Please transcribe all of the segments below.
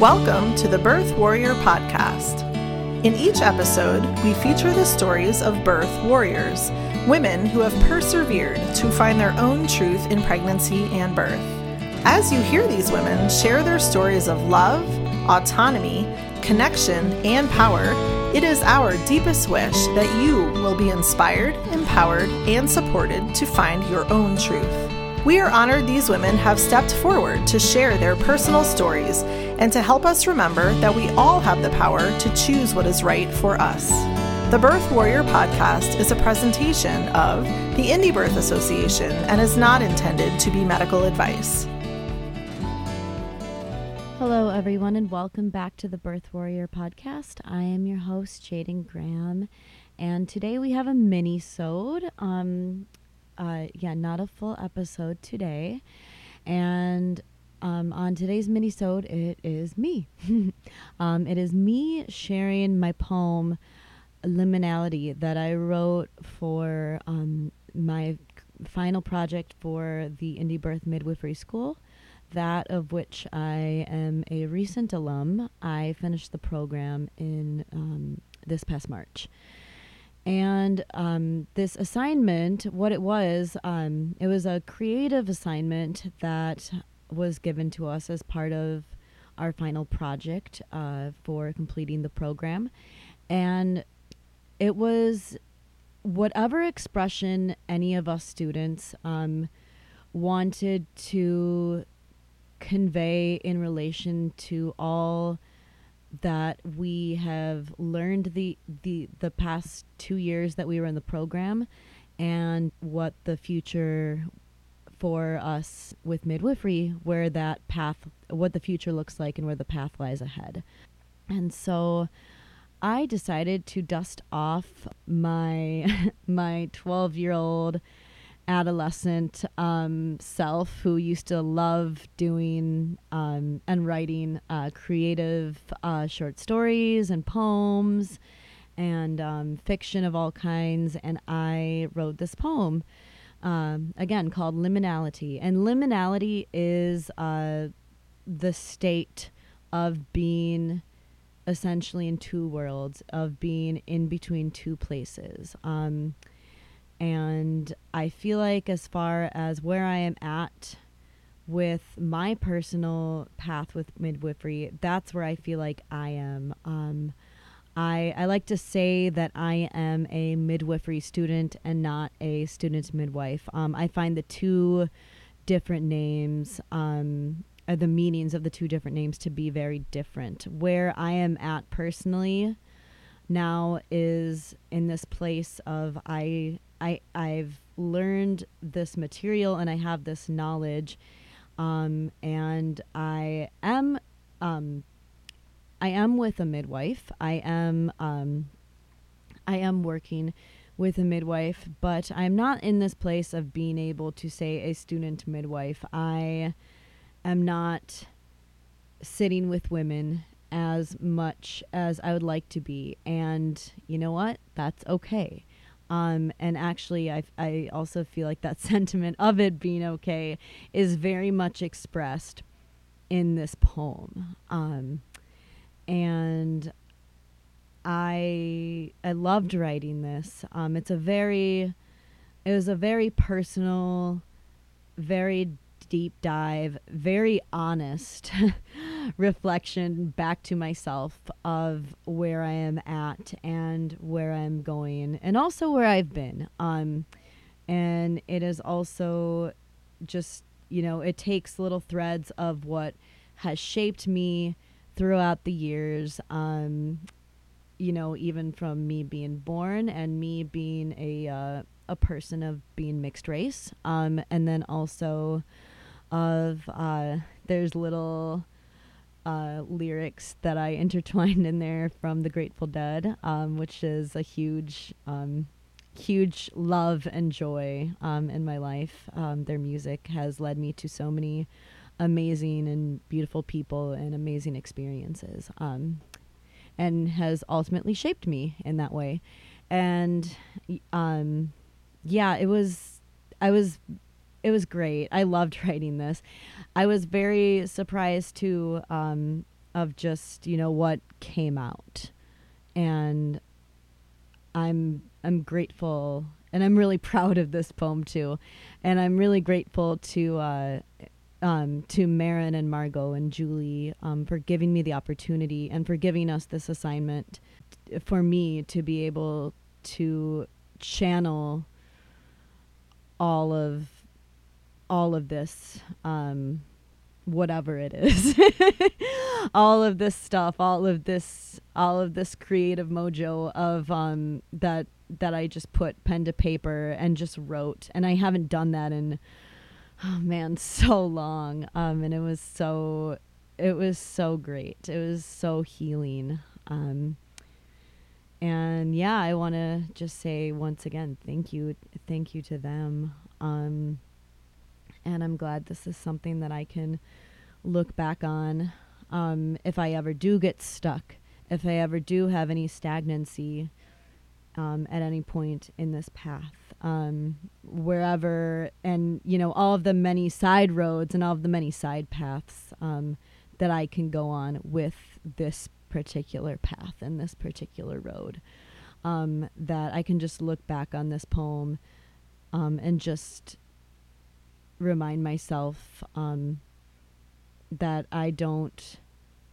Welcome to the Birth Warrior Podcast. In each episode, we feature the stories of birth warriors, women who have persevered to find their own truth in pregnancy and birth. As you hear these women share their stories of love, autonomy, connection, and power, it is our deepest wish that you will be inspired, empowered, and supported to find your own truth. We are honored these women have stepped forward to share their personal stories and to help us remember that we all have the power to choose what is right for us. The Birth Warrior podcast is a presentation of the Indie Birth Association and is not intended to be medical advice. Hello, everyone, and welcome back to the Birth Warrior podcast. I am your host, Jaden Graham, and today we have a mini-sode. Um, uh, yeah, not a full episode today. And um, on today's mini-sode, it is me. um, it is me sharing my poem, Liminality, that I wrote for um, my final project for the Indie Birth Midwifery School, that of which I am a recent alum. I finished the program in um, this past March. And um, this assignment, what it was, um, it was a creative assignment that was given to us as part of our final project uh, for completing the program. And it was whatever expression any of us students um, wanted to convey in relation to all that we have learned the the the past two years that we were in the program and what the future for us with midwifery where that path what the future looks like and where the path lies ahead. And so i decided to dust off my my 12 year old adolescent um, self who used to love doing um, and writing uh, creative uh, short stories and poems and um, fiction of all kinds. And I wrote this poem, um, again, called Liminality. And liminality is uh, the state of being essentially in two worlds, of being in between two places. And I feel like, as far as where I am at with my personal path with midwifery, that's where I feel like I am. Um, I, I like to say that I am a midwifery student and not a student midwife. Um, I find the two different names, um, the meanings of the two different names to be very different. Where I am at personally now is in this place of I I I've learned this material and I have this knowledge, um, and I am um, I am with a midwife. I am um, I am working with a midwife, but I'm not in this place of being able to say a student midwife. I am not sitting with women as much as I would like to be. And you know what? That's okay. Um, and actually, I, I also feel like that sentiment of it being okay is very much expressed in this poem. Um, and I I loved writing this. Um, it's a very it was a very personal, very deep dive, very honest reflection back to myself of where I am at and where I'm going, and also where I've been. Um, and it is also just, you know, it takes little threads of what has shaped me throughout the years. Um, you know, even from me being born and me being a uh, a person of being mixed race, um, and then also of uh, there's little uh, lyrics that I intertwined in there from the Grateful Dead, um, which is a huge, um, huge love and joy um, in my life. Um, their music has led me to so many amazing and beautiful people and amazing experiences, um, and has ultimately shaped me in that way. And um, yeah, it was. I was it was great. I loved writing this. I was very surprised to um, of just you know what came out and i'm i'm grateful and i'm really proud of this poem too and i'm really grateful to uh um, to Maryn and Margo and Julie um, for giving me the opportunity and for giving us this assignment t- for me to be able to channel all of all of this um, whatever it is all of this stuff all of this all of this creative mojo of um that that I just put pen to paper and just wrote. And I haven't done that in oh man so long. Um and it was so it was so great. It was so healing. Um and yeah i want to just say once again thank you thank you to them. Um and i'm glad this is something that i can look back on um if i ever do get stuck if i ever do have any stagnancy um, at any point in this path. Um, wherever and you know all of the many side roads and all of the many side paths um, that i can go on with this particular path and this particular road um, that i can just look back on this poem um, and just remind myself um, that i don't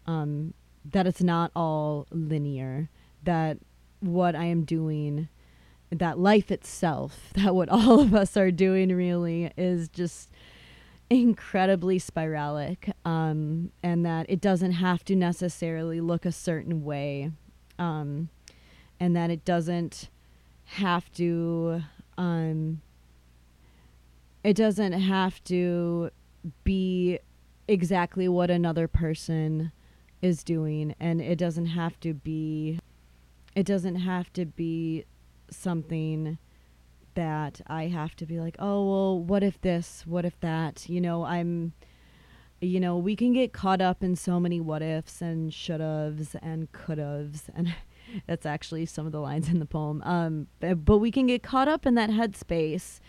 um, that it's not all linear that what I am doing, that life itself, that what all of us are doing really is just incredibly spiralic um, and that it doesn't have to necessarily look a certain way um, and that it doesn't have to um, it doesn't have to be exactly what another person is doing and it doesn't have to be it doesn't have to be something that I have to be like, oh, well, what if this? What if that? You know, I'm, you know, we can get caught up in so many what ifs and should haves and could haves. And that's actually some of the lines in the poem. Um, but we can get caught up in that headspace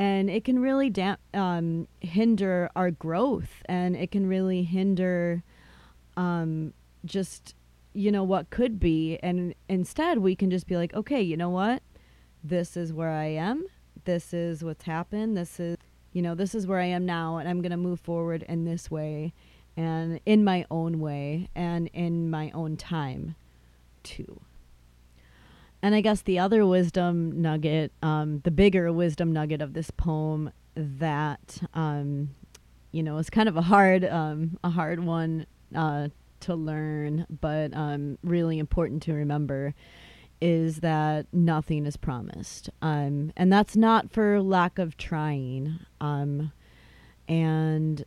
and it can really da- um, hinder our growth and it can really hinder um, just you know what could be. And instead we can just be like okay you know what? This is where i am. This is what's happened. This is you know this is where i am now and i'm going to move forward in this way and in my own way and in my own time too and i guess the other wisdom nugget um, the bigger wisdom nugget of this poem that um, you know is kind of a hard um, a hard one uh, to learn, but um, really important to remember is that nothing is promised. Um, and that's not for lack of trying. Um, and,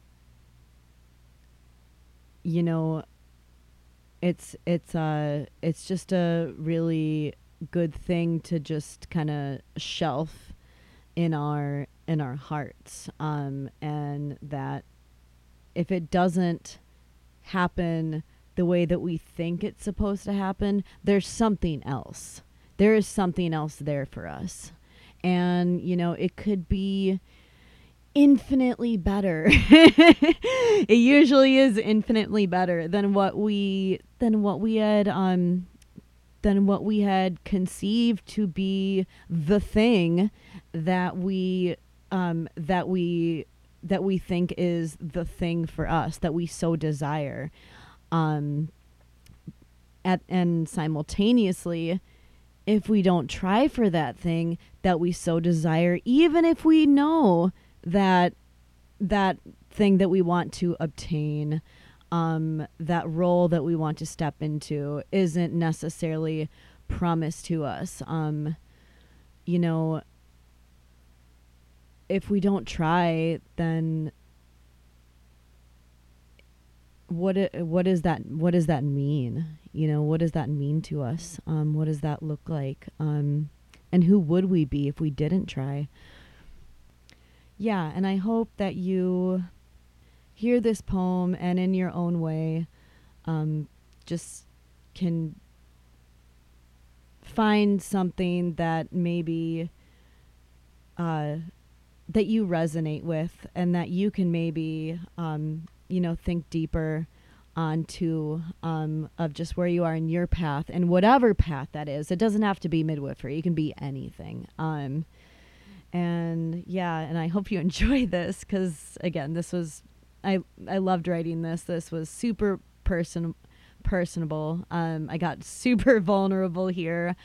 you know, it's, it's, uh, it's just a really good thing to just kind of shelf in our, in our hearts. Um, and that if it doesn't, happen the way that we think it's supposed to happen, there's something else. There is something else there for us. And, you know, it could be infinitely better. it usually is infinitely better than what we than what we had um than what we had conceived to be the thing that we um that we that we think is the thing for us that we so desire. Um, at, and simultaneously, if we don't try for that thing that we so desire, even if we know that that thing that we want to obtain, um, that role that we want to step into, isn't necessarily promised to us. Um, you know, if we don't try, then what what is that what does that mean? You know, what does that mean to us? Um, what does that look like? Um, and who would we be if we didn't try? Yeah, and I hope that you hear this poem and in your own way um, just can find something that maybe uh, that you resonate with and that you can maybe um, you know think deeper onto um, of just where you are in your path and whatever path that is. It doesn't have to be midwifery. It can be anything. Um, and yeah, and I hope you enjoy this because again, this was I I loved writing this. This was super person personable. Um, I got super vulnerable here,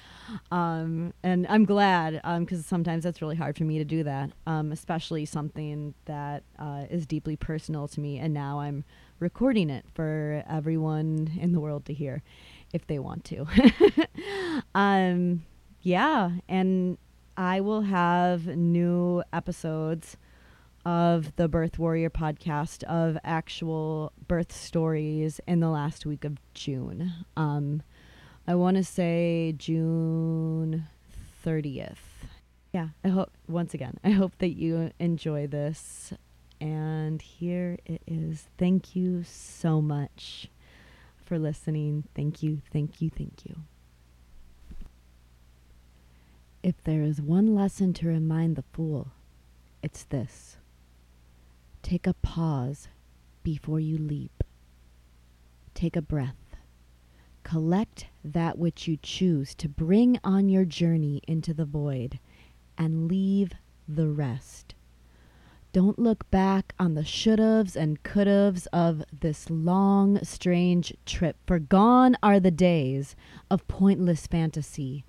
um, and I'm glad because um, sometimes that's really hard for me to do that, um, especially something that uh, is deeply personal to me. And now I'm recording it for everyone in the world to hear, if they want to. um, yeah, and I will have new episodes of the Birth Warrior podcast of actual birth stories in the last week of June. Um, I want to say June 30th. Yeah, I hope, once again, I hope that you enjoy this. And here it is. Thank you so much for listening. Thank you, thank you, thank you. If there is one lesson to remind the fool, it's this. Take a pause before you leap. Take a breath. Collect that which you choose to bring on your journey into the void and leave the rest. Don't look back on the should'ves and could'ves of this long, strange trip, for gone are the days of pointless fantasy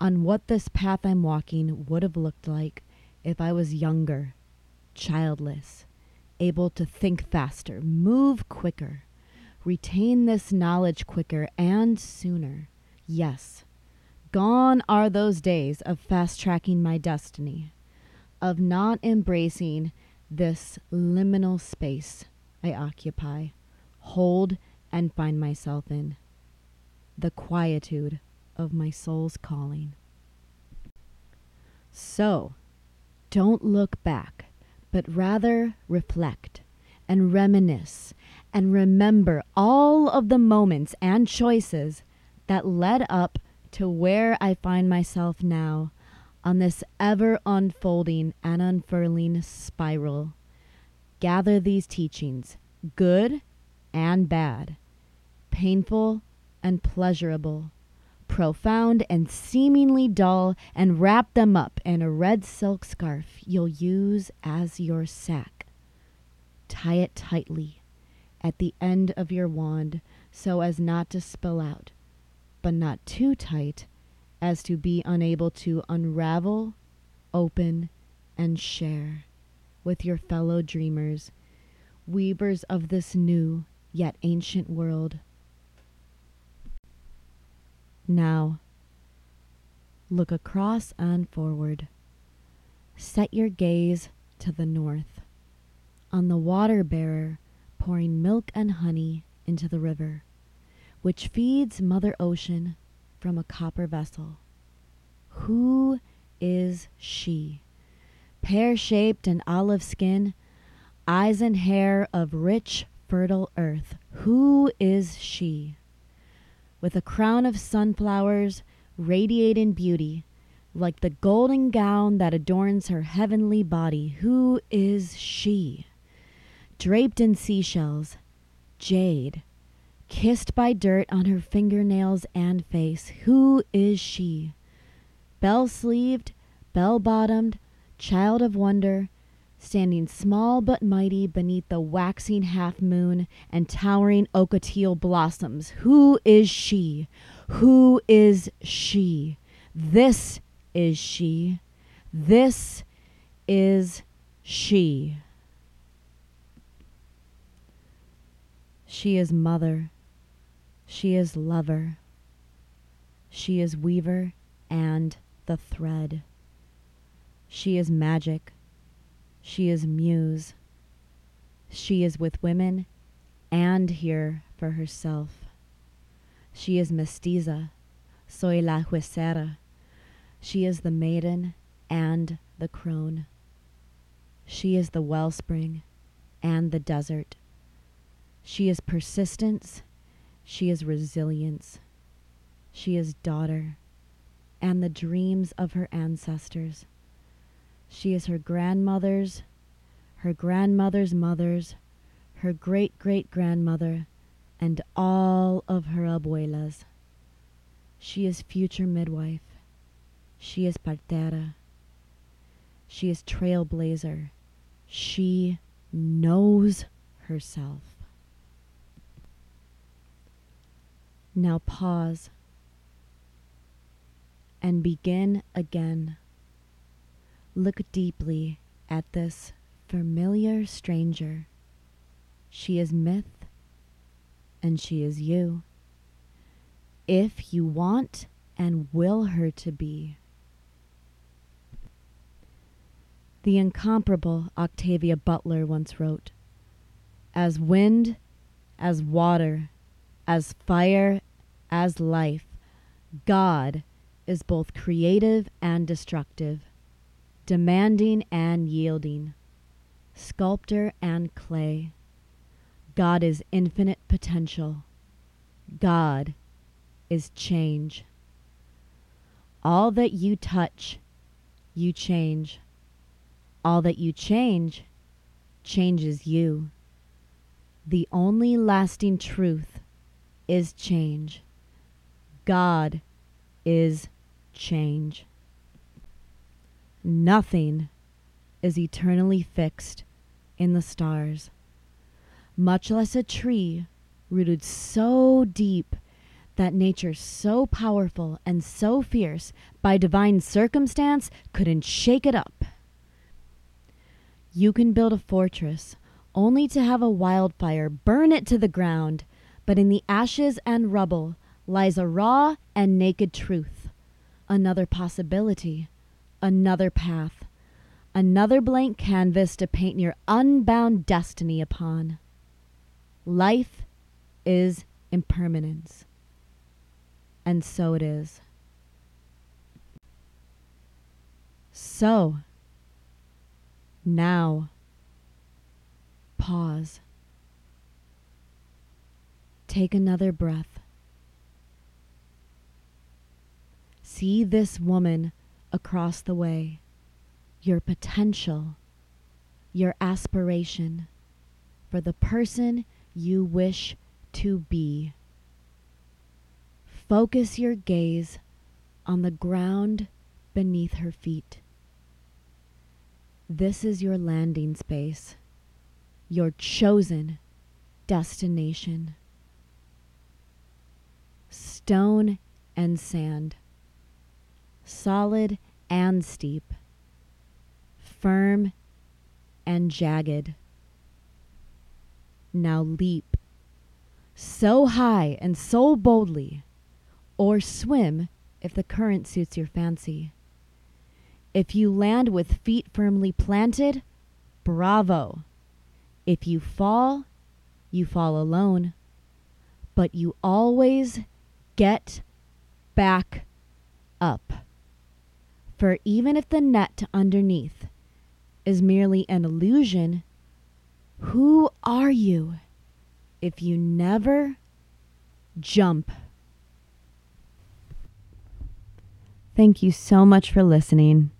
on what this path I'm walking would have looked like if I was younger, childless, able to think faster, move quicker, retain this knowledge quicker and sooner. Yes, gone are those days of fast tracking my destiny, of not embracing this liminal space I occupy, hold, and find myself in. The quietude of my soul's calling. So, don't look back but rather reflect and reminisce and remember all of the moments and choices that led up to where I find myself now on this ever unfolding and unfurling spiral. Gather these teachings, good and bad, painful and pleasurable, profound and seemingly dull, and wrap them up in a red silk scarf you'll use as your sack. Tie it tightly at the end of your wand so as not to spill out, but not too tight as to be unable to unravel, open, and share with your fellow dreamers, weavers of this new yet ancient world. Now, look across and forward. Set your gaze to the north, on the water bearer pouring milk and honey into the river, which feeds Mother Ocean from a copper vessel. Who is she? Pear shaped and olive skin, eyes and hair of rich, fertile earth. Who is she? With a crown of sunflowers radiating beauty, like the golden gown that adorns her heavenly body. Who is she? Draped in seashells, jade, kissed by dirt on her fingernails and face. Who is she? Bell sleeved, bell bottomed, child of wonder, standing small but mighty beneath the waxing half moon and towering ocotillo blossoms. Who is she? Who is she? This is she. This is she. She is mother. She is lover. She is weaver and the thread. She is magic she is muse. She is with women and here for herself. She is mestiza, soy la huesera. She is the maiden and the crone. She is the wellspring and the desert. She is persistence. She is resilience. She is daughter and the dreams of her ancestors. She is her grandmother's, her grandmother's mother's, her great great grandmother, and all of her abuelas. She is future midwife. She is partera. She is trailblazer. She knows herself. Now pause and begin again. Look deeply at this familiar stranger. She is myth and she is you. If you want and will her to be. The incomparable Octavia Butler once wrote As wind, as water, as fire, as life, God is both creative and destructive, demanding and yielding, sculptor and clay. God is infinite potential. God is change. All that you touch, you change. All that you change changes you. The only lasting truth is change. God is change. Nothing is eternally fixed in the stars, much less a tree rooted so deep that nature so powerful and so fierce by divine circumstance couldn't shake it up. You can build a fortress only to have a wildfire burn it to the ground, but in the ashes and rubble lies a raw and naked truth, another possibility, another path, another blank canvas to paint your unbound destiny upon. Life is impermanence. And so it is. So, now, pause. Take another breath. See this woman across the way, your potential, your aspiration for the person you wish to be. Focus your gaze on the ground beneath her feet. This is your landing space, your chosen destination. Stone and sand, solid and steep, firm and jagged. Now leap so high and so boldly, or swim if the current suits your fancy. If you land with feet firmly planted, bravo. If you fall, you fall alone. But you always get back up. For even if the net underneath is merely an illusion, who are you if you never jump? Thank you so much for listening.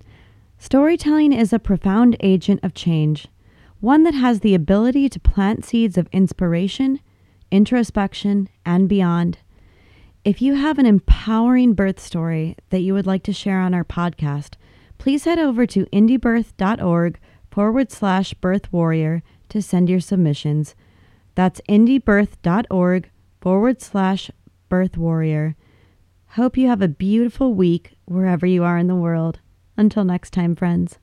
Storytelling is a profound agent of change, one that has the ability to plant seeds of inspiration, introspection, and beyond. If you have an empowering birth story that you would like to share on our podcast, please head over to indiebirth.org forward slash birth warrior to send your submissions. That's indiebirth.org forward slash birth warrior. Hope you have a beautiful week wherever you are in the world. Until next time, friends.